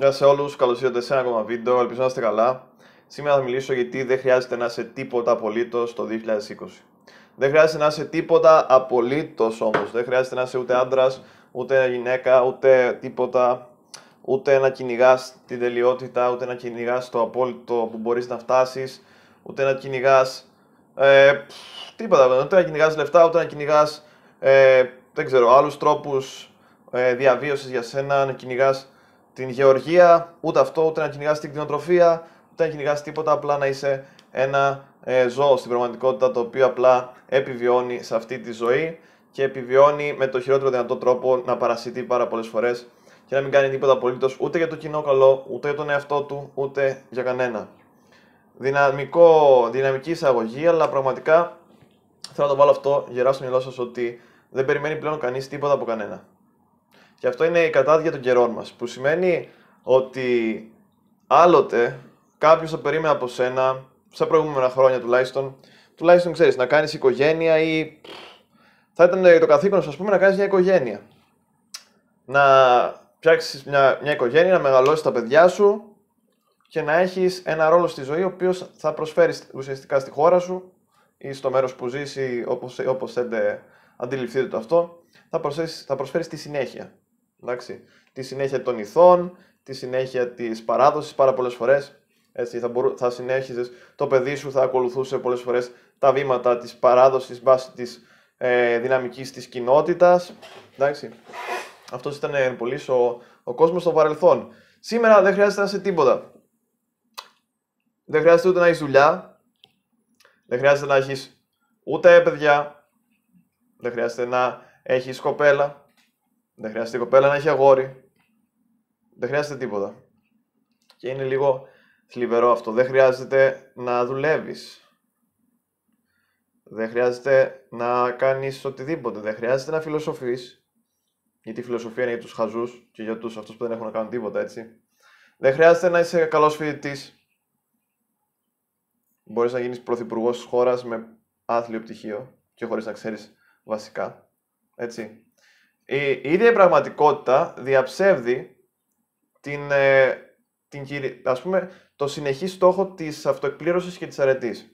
Γεια σε όλους, καλώς ήρθατε σε ένα ακόμα βίντεο, ελπίζω να είστε καλά. Σήμερα θα μιλήσω γιατί δεν χρειάζεται να είσαι τίποτα απολύτως το 2020. Δεν χρειάζεται να είσαι τίποτα απολύτως όμως. Δεν χρειάζεται να είσαι ούτε άντρας, ούτε γυναίκα, ούτε τίποτα. Ούτε να κυνηγάς την τελειότητα, ούτε να κυνηγάς το απόλυτο που μπορείς να φτάσεις, ούτε να κυνηγάς. Ε, τίποτα. Ούτε να κυνηγάς λεφτά, ούτε να κυνηγάς ε, δεν ξέρω, άλλους τρόπους ε, διαβίωσης για σένα, να κυνηγάς την γεωργία, ούτε αυτό, ούτε να κυνηγάς την κτηνοτροφία, ούτε να κυνηγάς τίποτα, απλά να είσαι ένα ε, ζώο στην πραγματικότητα το οποίο απλά επιβιώνει σε αυτή τη ζωή και επιβιώνει με το χειρότερο δυνατό τρόπο να παρασιτεί πάρα πολλές φορές και να μην κάνει τίποτα απολύτως ούτε για το κοινό καλό, ούτε για τον εαυτό του, ούτε για κανένα. Δυναμικό, δυναμική εισαγωγή, αλλά πραγματικά θέλω να το βάλω αυτό γερά στο μυαλό σας ότι δεν περιμένει πλέον κανείς τίποτα από κανένα. Και αυτό είναι η κατάδια των καιρών μας. Που σημαίνει ότι άλλοτε κάποιος θα περίμενε από σένα, στα προηγούμενα χρόνια τουλάχιστον, τουλάχιστον ξέρεις, να κάνεις οικογένεια ή. Θα ήταν το καθήκον σου, ας πούμε, να κάνεις μια οικογένεια. Να φτιάξεις μια, μια οικογένεια, να μεγαλώσεις τα παιδιά σου και να έχεις ένα ρόλο στη ζωή ο οποίος θα προσφέρει ουσιαστικά στη χώρα σου ή στο μέρος που ζήσει, όπως θέλετε αντιληφθείτε το αυτό, θα προσφέρει, θα προσφέρεις τη συνέχεια. Εντάξει. Τη συνέχεια των ηθών, τη συνέχεια της παράδοσης πάρα πολλές φορές. Έτσι, θα, μπορού, θα συνέχιζες το παιδί σου, θα ακολουθούσε πολλές φορές τα βήματα της παράδοσης βάσει της ε, δυναμικής της κοινότητας. Αυτός ήταν πολύ ο, ο κόσμος στο παρελθόν. Σήμερα δεν χρειάζεται να είσαι τίποτα. Δεν χρειάζεται ούτε να έχεις δουλειά. Δεν χρειάζεται να έχεις ούτε παιδιά. Δεν χρειάζεται να έχεις κοπέλα. Δεν χρειάζεται η κοπέλα να έχει αγόρι. Δεν χρειάζεται τίποτα. Και είναι λίγο θλιβερό αυτό. Δεν χρειάζεται να δουλεύεις. Δεν χρειάζεται να κάνεις οτιδήποτε. Δεν χρειάζεται να φιλοσοφείς. Γιατί η φιλοσοφία είναι για τους χαζούς και για τους αυτούς που δεν έχουν να κάνουν τίποτα, έτσι. Δεν χρειάζεται να είσαι καλός φοιτητής. Μπορείς να γίνεις πρωθυπουργός της χώρας με άθλιο πτυχίο και χωρίς να ξέρεις βασικά. Έτσι η, ίδια η πραγματικότητα διαψεύδει την, ε, την, ας πούμε, το συνεχή στόχο της αυτοεκπλήρωσης και της αρετής.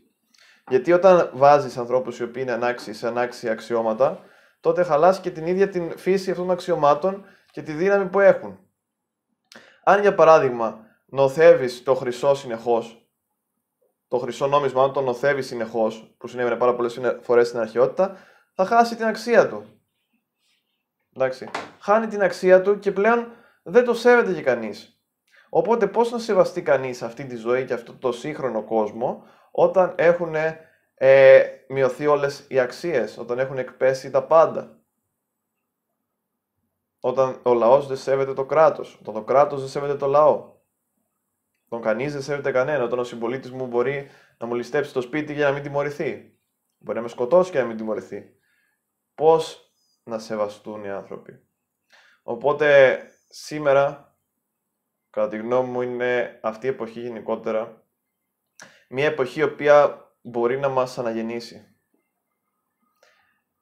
Γιατί όταν βάζεις ανθρώπους οι οποίοι είναι ανάξιοι σε ανάξια αξιώματα, τότε χαλάς και την ίδια την φύση αυτών των αξιωμάτων και τη δύναμη που έχουν. Αν για παράδειγμα νοθεύεις το χρυσό συνεχώς, το χρυσό νόμισμα, αν το νοθεύεις συνεχώς, που συνέβαινε πάρα πολλές φορές στην αρχαιότητα, θα χάσει την αξία του. Εντάξει. Χάνει την αξία του και πλέον δεν το σέβεται και κανείς. Οπότε πώς να σεβαστεί κανείς αυτή τη ζωή και αυτό το σύγχρονο κόσμο όταν έχουν ε, μειωθεί όλες οι αξίες, όταν έχουν εκπέσει τα πάντα; Όταν ο λαός δεν σέβεται το κράτος, όταν το κράτος δεν σέβεται το λαό. Όταν κανείς δεν σέβεται κανένα, όταν ο συμπολίτης μου μπορεί να μου ληστέψει το σπίτι για να μην τιμωρηθεί. Μπορεί να με σκοτώσει και να μην τιμωρηθεί. Πώς να σεβαστούν οι άνθρωποι. Οπότε σήμερα, κατά τη γνώμη μου, είναι αυτή η εποχή γενικότερα μια εποχή η οποία μπορεί να μας αναγεννήσει.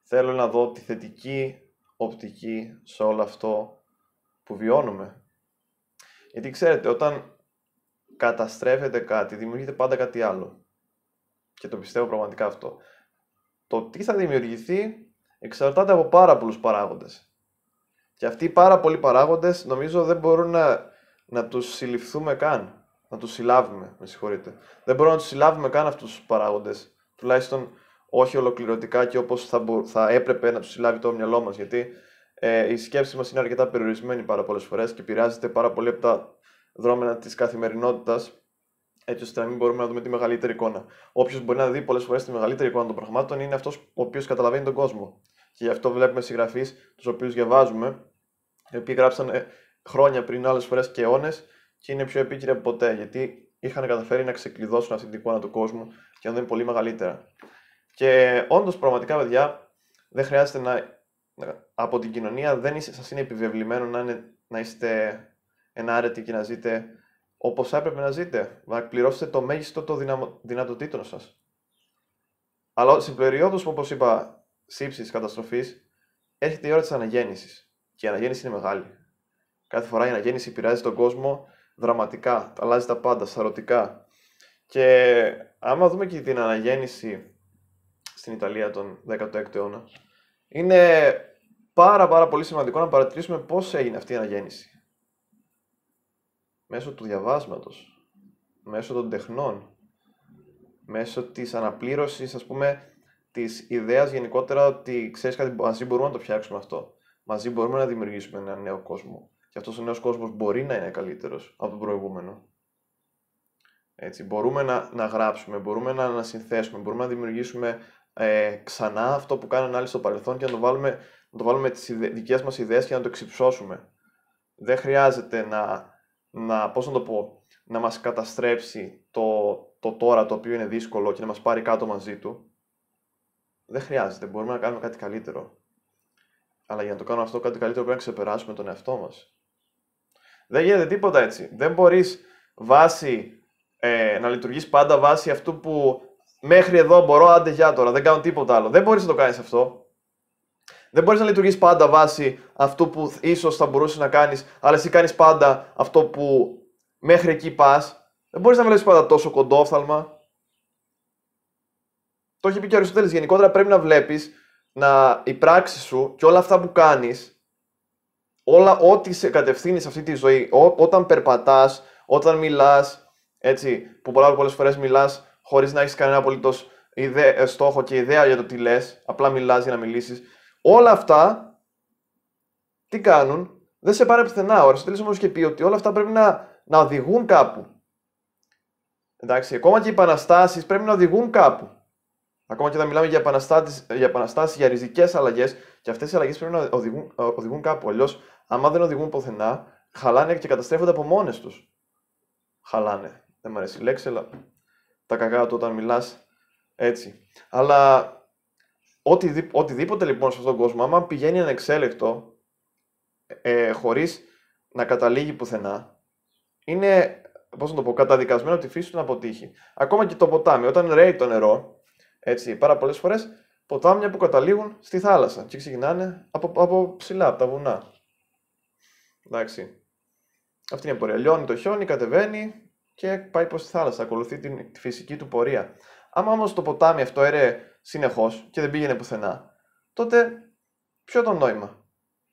Θέλω να δω τη θετική οπτική σε όλο αυτό που βιώνουμε. Γιατί ξέρετε, όταν καταστρέφεται κάτι, δημιουργείται πάντα κάτι άλλο. Και το πιστεύω πραγματικά αυτό. Το τι θα δημιουργηθεί εξαρτάται από πάρα πολλούς παράγοντες. Και αυτοί οι πάρα πολλοί παράγοντες νομίζω δεν μπορούν να, να τους συλληφθούμε καν. Να τους συλλάβουμε, με συγχωρείτε. Δεν μπορούμε να τους συλλάβουμε καν αυτούς τους παράγοντες. Τουλάχιστον όχι ολοκληρωτικά και όπως θα, θα έπρεπε να τους συλλάβει το μυαλό μας. Γιατί ε, η σκέψη μας είναι αρκετά περιορισμένη πάρα πολλές φορές και επηρεάζεται πάρα πολύ από τα δρόμενα της καθημερινότητας έτσι ώστε να μην μπορούμε να δούμε τη μεγαλύτερη εικόνα. Όποιος μπορεί να δει πολλές φορές τη μεγαλύτερη εικόνα των πραγμάτων είναι αυτός ο οποίος καταλαβαίνει τον κόσμο. Και γι' αυτό βλέπουμε συγγραφείς, τους οποίους διαβάζουμε, οι οποίοι γράψαν ε, χρόνια πριν, άλλες φορές και αιώνες, και είναι πιο επίκυροι από ποτέ. Γιατί είχαν καταφέρει να ξεκλειδώσουν αυτή την εικόνα του κόσμου και να δουν πολύ μεγαλύτερα. Και όντως, πραγματικά, παιδιά, δεν χρειάζεται να. Από την κοινωνία δεν σας είναι επιβεβλημένο να, είναι, να είστε ενάρετοι και να ζείτε όπως έπρεπε να ζείτε, να εκπληρώσετε το μέγιστο των δυνατοτήτων σας. Αλλά στην περιόδους που, όπως είπα, σύψης, καταστροφής, έρχεται η ώρα της αναγέννησης. Και η αναγέννηση είναι μεγάλη. Κάθε φορά η αναγέννηση επηρεάζει τον κόσμο δραματικά, αλλάζει τα πάντα, σαρωτικά. Και άμα δούμε και την αναγέννηση στην Ιταλία τον 16ο αιώνα, είναι πάρα πάρα πολύ σημαντικό να παρατηρήσουμε πώς έγινε αυτή η αναγέννηση. Μέσω του διαβάσματος, μέσω των τεχνών, μέσω της αναπλήρωσης, ας πούμε, της ιδέας γενικότερα ότι ξέρεις κάτι, μαζί μπορούμε να το φτιάξουμε αυτό. Μαζί μπορούμε να δημιουργήσουμε ένα νέο κόσμο. Και αυτός ο νέος κόσμος μπορεί να είναι καλύτερος από τον προηγούμενο. Έτσι, μπορούμε να, να γράψουμε, μπορούμε να ανασυνθέσουμε, μπορούμε να δημιουργήσουμε ε, ξανά αυτό που κάνανε άλλοι στο παρελθόν και να το βάλουμε, να το βάλουμε τις ιδε, δικές μας ιδέες και να το εξυψώσουμε. Δεν χρειάζεται να, να, πώς να το πω, να μας καταστρέψει το, το τώρα το οποίο είναι δύσκολο και να μας πάρει κάτω μαζί του. Δεν χρειάζεται, μπορούμε να κάνουμε κάτι καλύτερο. Αλλά για να το κάνουμε αυτό κάτι καλύτερο πρέπει να ξεπεράσουμε τον εαυτό μας. Δεν γίνεται τίποτα έτσι. Δεν μπορείς βάση, ε, να λειτουργείς πάντα βάσει αυτού που μέχρι εδώ μπορώ, άντε για τώρα, δεν κάνω τίποτα άλλο. Δεν μπορείς να το κάνεις αυτό. Δεν μπορείς να λειτουργείς πάντα βάσει αυτού που ίσως θα μπορούσες να κάνεις, αλλά εσύ κάνεις πάντα αυτό που μέχρι εκεί πας. Δεν μπορείς να βλέπεις πάντα τόσο κοντόφθαλμα. Το έχει πει και ο Αριστοτέλης. Γενικότερα πρέπει να βλέπεις να η πράξη σου και όλα αυτά που κάνεις, όλα ό,τι σε κατευθύνεις σε αυτή τη ζωή, όταν περπατάς, όταν μιλάς, έτσι, που πολλά πολλές φορές μιλάς χωρίς να έχεις κανένα απολύτως ιδέα, στόχο και ιδέα για το τι λες, απλά μιλάς για να μιλήσεις, όλα αυτά τι κάνουν, δεν σε πάρει πουθενά. Ο Αριστοτέλης όμως και πει ότι όλα αυτά πρέπει να, να οδηγούν κάπου. Εντάξει, ακόμα και οι επαναστάσεις πρέπει να οδηγούν κάπου. Ακόμα και όταν μιλάμε για επαναστάσει, για, επαναστάσεις, για ριζικές αλλαγές, και αυτές οι αλλαγές πρέπει να οδηγούν, οδηγούν κάπου. Αλλιώς, άμα δεν οδηγούν πουθενά, χαλάνε και καταστρέφονται από μόνες τους. Χαλάνε. Δεν μου αρέσει η λέξη, αλλά τα κακά του όταν μιλάς έτσι. Αλλά οτι, οτιδήποτε λοιπόν σε αυτόν τον κόσμο, άμα πηγαίνει ανεξέλεκτο, ε, χωρίς να καταλήγει πουθενά, είναι, πώς να το πω, καταδικασμένο τη φύση του να αποτύχει. Ακόμα και το ποτάμι, όταν ρέει το νερό, έτσι, πάρα πολλές φορές ποτάμια που καταλήγουν στη θάλασσα και ξεκινάνε από, από ψηλά, από τα βουνά. Εντάξει. Αυτή είναι η πορεία. Λιώνει το χιόνι, κατεβαίνει και πάει προς τη θάλασσα. Ακολουθεί τη φυσική του πορεία. Άμα όμως το ποτάμι αυτό έρεε συνεχώς και δεν πήγαινε πουθενά, τότε ποιο το νόημα;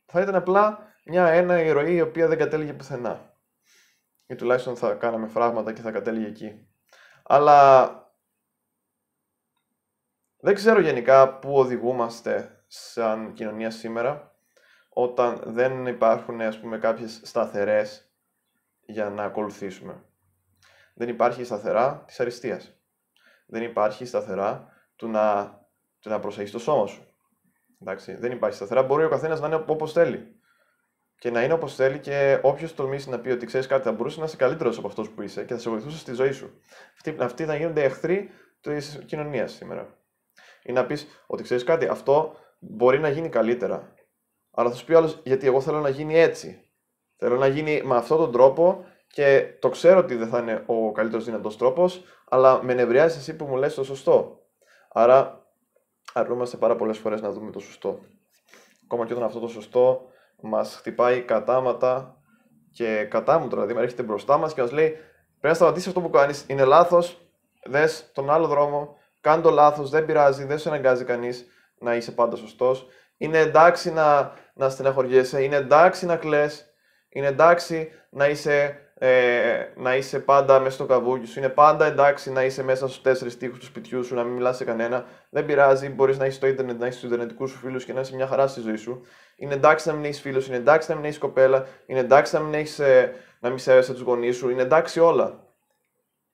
Θα ήταν απλά μια ένα ηρωή η οποία δεν κατέληγε πουθενά. Ή τουλάχιστον θα κάναμε φράγματα και θα κατέληγε εκεί. Αλλά δεν ξέρω γενικά πού οδηγούμαστε σαν κοινωνία σήμερα όταν δεν υπάρχουν ας πούμε κάποιες σταθερές για να ακολουθήσουμε. Δεν υπάρχει σταθερά της αριστείας. Δεν υπάρχει σταθερά του να, του να προσέχεις το σώμα σου. Εντάξει, δεν υπάρχει σταθερά. Μπορεί ο καθένας να είναι όπως θέλει. Και να είναι όπως θέλει και όποιος τολμήσει να πει ότι ξέρεις κάτι, θα μπορούσε να είσαι καλύτερος από αυτός που είσαι και θα σε βοηθούσε στη ζωή σου. Αυτοί, αυτοί θα γίνονται εχθροί της κοινωνίας σήμερα ή να πεις ότι ξέρεις κάτι, αυτό μπορεί να γίνει καλύτερα. Αλλά θα σου πει άλλος, γιατί εγώ θέλω να γίνει έτσι. Θέλω να γίνει με αυτόν τον τρόπο και το ξέρω ότι δεν θα είναι ο καλύτερος δυνατός τρόπος, αλλά με νευριάζει εσύ που μου λες το σωστό. Άρα, αρνούμαστε πάρα πολλές φορές να δούμε το σωστό. Ακόμα και όταν αυτό το σωστό μας χτυπάει κατάματα και κατάμουτρα, δηλαδή έρχεται μπροστά μας και μας λέει: Πρέπει να σταματήσεις αυτό που κάνεις, είναι λάθος, δες τον άλλο δρόμο, Κάνε το λάθος, δεν πειράζει, δεν σε αναγκάζει κανείς να είσαι πάντα σωστός. Είναι εντάξει να, να στεναχωριέσαι, είναι εντάξει να κλε, είναι εντάξει να είσαι, ε, να είσαι πάντα μέσα στο καβούκι σου, είναι πάντα εντάξει να είσαι μέσα στους τέσσερις τείχου του σπιτιού σου, να μην μιλάς σε κανένα. Δεν πειράζει, μπορείς να έχεις το Ιντερνετ, να έχεις τους Ιντερνετικούς σου φίλους και να είσαι μια χαρά στη ζωή σου. Είναι εντάξει να μην έχεις φίλους, είναι εντάξει να μην έχεις κοπέλα, είναι εντάξει να μην, έχεις, ε, να μην σέβεσαι τους γονείς σου, είναι εντάξει όλα.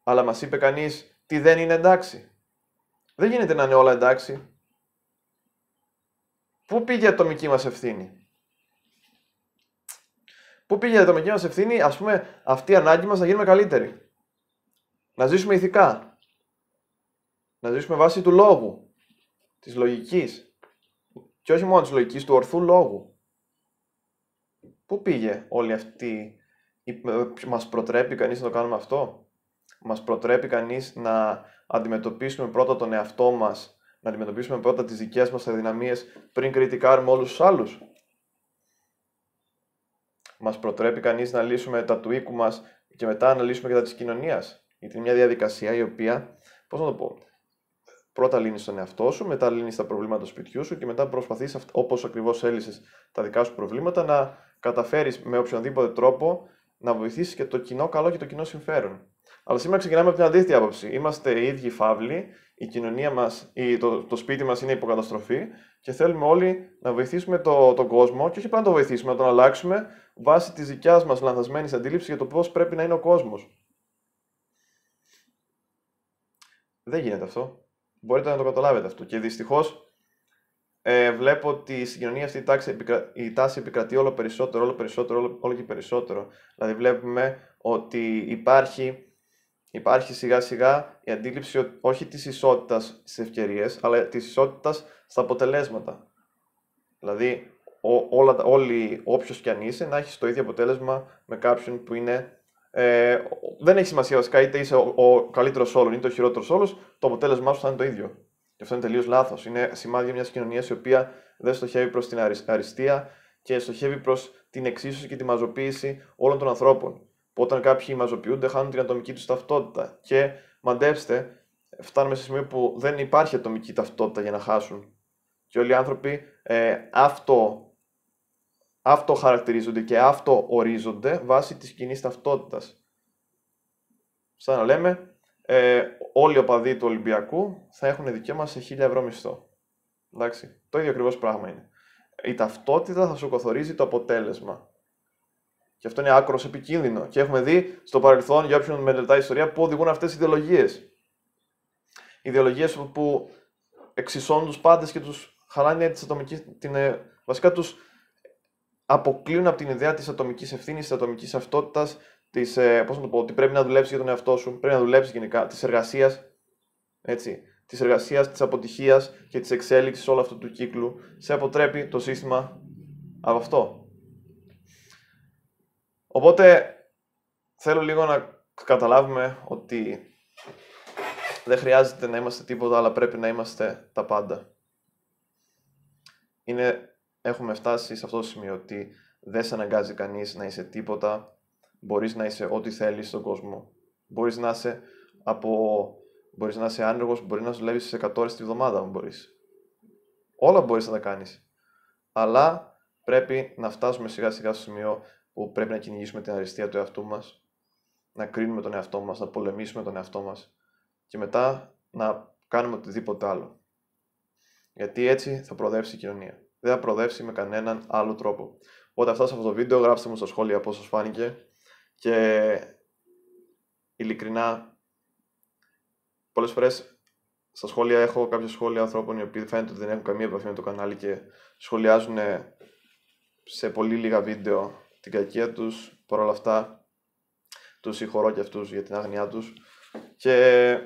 Αλλά μας είπε κανείς τι δεν είναι εντάξει. Δεν γίνεται να είναι όλα εντάξει. Πού πήγε η ατομική μας ευθύνη; Πού πήγε η ατομική μας ευθύνη, ας πούμε, αυτή η ανάγκη μας να γίνουμε καλύτεροι. Να ζήσουμε ηθικά. Να ζήσουμε βάσει του λόγου. Της λογικής. Και όχι μόνο της λογικής, του ορθού λόγου. Πού πήγε όλη αυτή, μας προτρέπει κανείς να το κάνουμε αυτό; Μας προτρέπει κανείς να αντιμετωπίσουμε πρώτα τον εαυτό μας, να αντιμετωπίσουμε πρώτα τις δικές μας αδυναμίες πριν κριτικάρουμε όλους τους άλλους. Μας προτρέπει κανείς να λύσουμε τα του οίκου μας και μετά να λύσουμε και τα της κοινωνίας. Γιατί είναι μια διαδικασία η οποία, πώς να το πω, πρώτα λύνεις τον εαυτό σου, μετά λύνεις τα προβλήματα του σπιτιού σου και μετά προσπαθείς, όπως ακριβώς έλυσες τα δικά σου προβλήματα, να καταφέρεις με οποιονδήποτε τρόπο να βοηθήσεις και το κοινό καλό και το κοινό συμφέρον. Αλλά σήμερα ξεκινάμε από την αντίθετη άποψη. Είμαστε οι ίδιοι φαύλοι, η κοινωνία μας, το, το σπίτι μας είναι υποκαταστροφή και θέλουμε όλοι να βοηθήσουμε το, τον κόσμο και όχι απλά να το βοηθήσουμε, να τον αλλάξουμε βάσει της δικιάς μας λανθασμένης αντίληψης για το πώς πρέπει να είναι ο κόσμος. Δεν γίνεται αυτό. Μπορείτε να το καταλάβετε αυτό. Και δυστυχώς ε, βλέπω ότι στην κοινωνία αυτή η, τάξη, η τάση επικρατεί όλο περισσότερο, όλο περισσότερο, όλο, όλο και περισσότερο. Δηλαδή βλέπουμε ότι υπάρχει, υπάρχει σιγά σιγά η αντίληψη όχι της ισότητας στις ευκαιρίες, αλλά της ισότητας στα αποτελέσματα. Δηλαδή ό, όλα, όλοι, όποιος κι αν είσαι, να έχεις το ίδιο αποτέλεσμα με κάποιον που είναι ε, δεν έχει σημασία βασικά είτε είσαι ο, ο καλύτερος όλων είτε ο χειρότερος όλος, το αποτέλεσμά σου θα είναι το ίδιο. Και αυτό είναι τελείως λάθος. Είναι σημάδια μιας κοινωνίας η οποία δεν στοχεύει προς την αριστεία και στοχεύει προς την εξίσωση και τη μαζοποίηση όλων των ανθρώπων. Που όταν κάποιοι μαζοποιούνται, χάνουν την ατομική τους ταυτότητα. Και μαντέψτε, φτάνουμε σε σημείο που δεν υπάρχει ατομική ταυτότητα για να χάσουν. Και όλοι οι άνθρωποι ε, αυτό, αυτό χαρακτηρίζονται και αυτό ορίζονται βάσει της κοινής ταυτότητας. Σαν να λέμε, ε, όλοι οι οπαδοί του Ολυμπιακού θα έχουν δικαίωμα σε 1000 ευρώ μισθό. Εντάξει, το ίδιο ακριβώς πράγμα είναι. Η ταυτότητα θα σου καθορίζει το αποτέλεσμα. Και αυτό είναι άκρος επικίνδυνο. Και έχουμε δει στο παρελθόν, για όποιον μελετάει ιστορία, πού οδηγούν αυτές οι ιδεολογίες. Ιδεολογίες που εξισώνουν τους πάντες και τους χαλάνε τη ατομικής. Την, ε, βασικά τους αποκλείουν από την ιδέα της ατομικής ευθύνης, της ατομικής ταυτότητας, της, ε, πώς να το πω, ότι πρέπει να δουλέψει για τον εαυτό σου, πρέπει να δουλέψει γενικά, της εργασίας, έτσι, της εργασίας, της αποτυχίας και της εξέλιξης όλου αυτού του κύκλου, σε αποτρέπει το σύστημα από αυτό. Οπότε, θέλω λίγο να καταλάβουμε ότι δεν χρειάζεται να είμαστε τίποτα, αλλά πρέπει να είμαστε τα πάντα. Είναι, έχουμε φτάσει σε αυτό το σημείο ότι δεν σε αναγκάζει κανείς να είσαι τίποτα, μπορείς να είσαι ό,τι θέλεις στον κόσμο. Μπορείς να είσαι από... Μπορείς να είσαι άνεργος, μπορεί να δουλεύεις σε 100 ώρες τη βδομάδα, αν μπορείς. Όλα μπορείς να τα κάνεις. Αλλά πρέπει να φτάσουμε σιγά σιγά στο σημείο που πρέπει να κυνηγήσουμε την αριστεία του εαυτού μας, να κρίνουμε τον εαυτό μας, να πολεμήσουμε τον εαυτό μας και μετά να κάνουμε οτιδήποτε άλλο. Γιατί έτσι θα προοδεύσει η κοινωνία. Δεν θα προοδεύσει με κανέναν άλλο τρόπο. Οπότε αυτά σε αυτό το βίντεο γράψτε μου στα σχόλια πώς σας φάνηκε και ειλικρινά, πολλές φορές στα σχόλια έχω κάποια σχόλια ανθρώπων οι οποίοι φαίνεται ότι δεν έχουν καμία επαφή με το κανάλι και σχολιάζουν σε πολύ λίγα βίντεο την κακία τους. Παρ' όλα αυτά, τους συγχωρώ και αυτούς για την άγνοιά τους. Και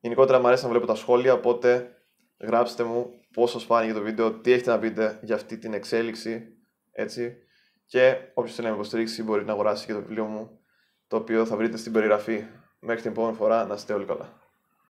γενικότερα μου αρέσει να βλέπω τα σχόλια, οπότε γράψτε μου πώς σας φάνηκε το βίντεο, τι έχετε να πείτε για αυτή την εξέλιξη, έτσι. Και όποιος θέλει να με υποστηρίξει μπορεί να αγοράσει και το βιβλίο μου, το οποίο θα βρείτε στην περιγραφή. Μέχρι την επόμενη φορά, να είστε όλοι καλά.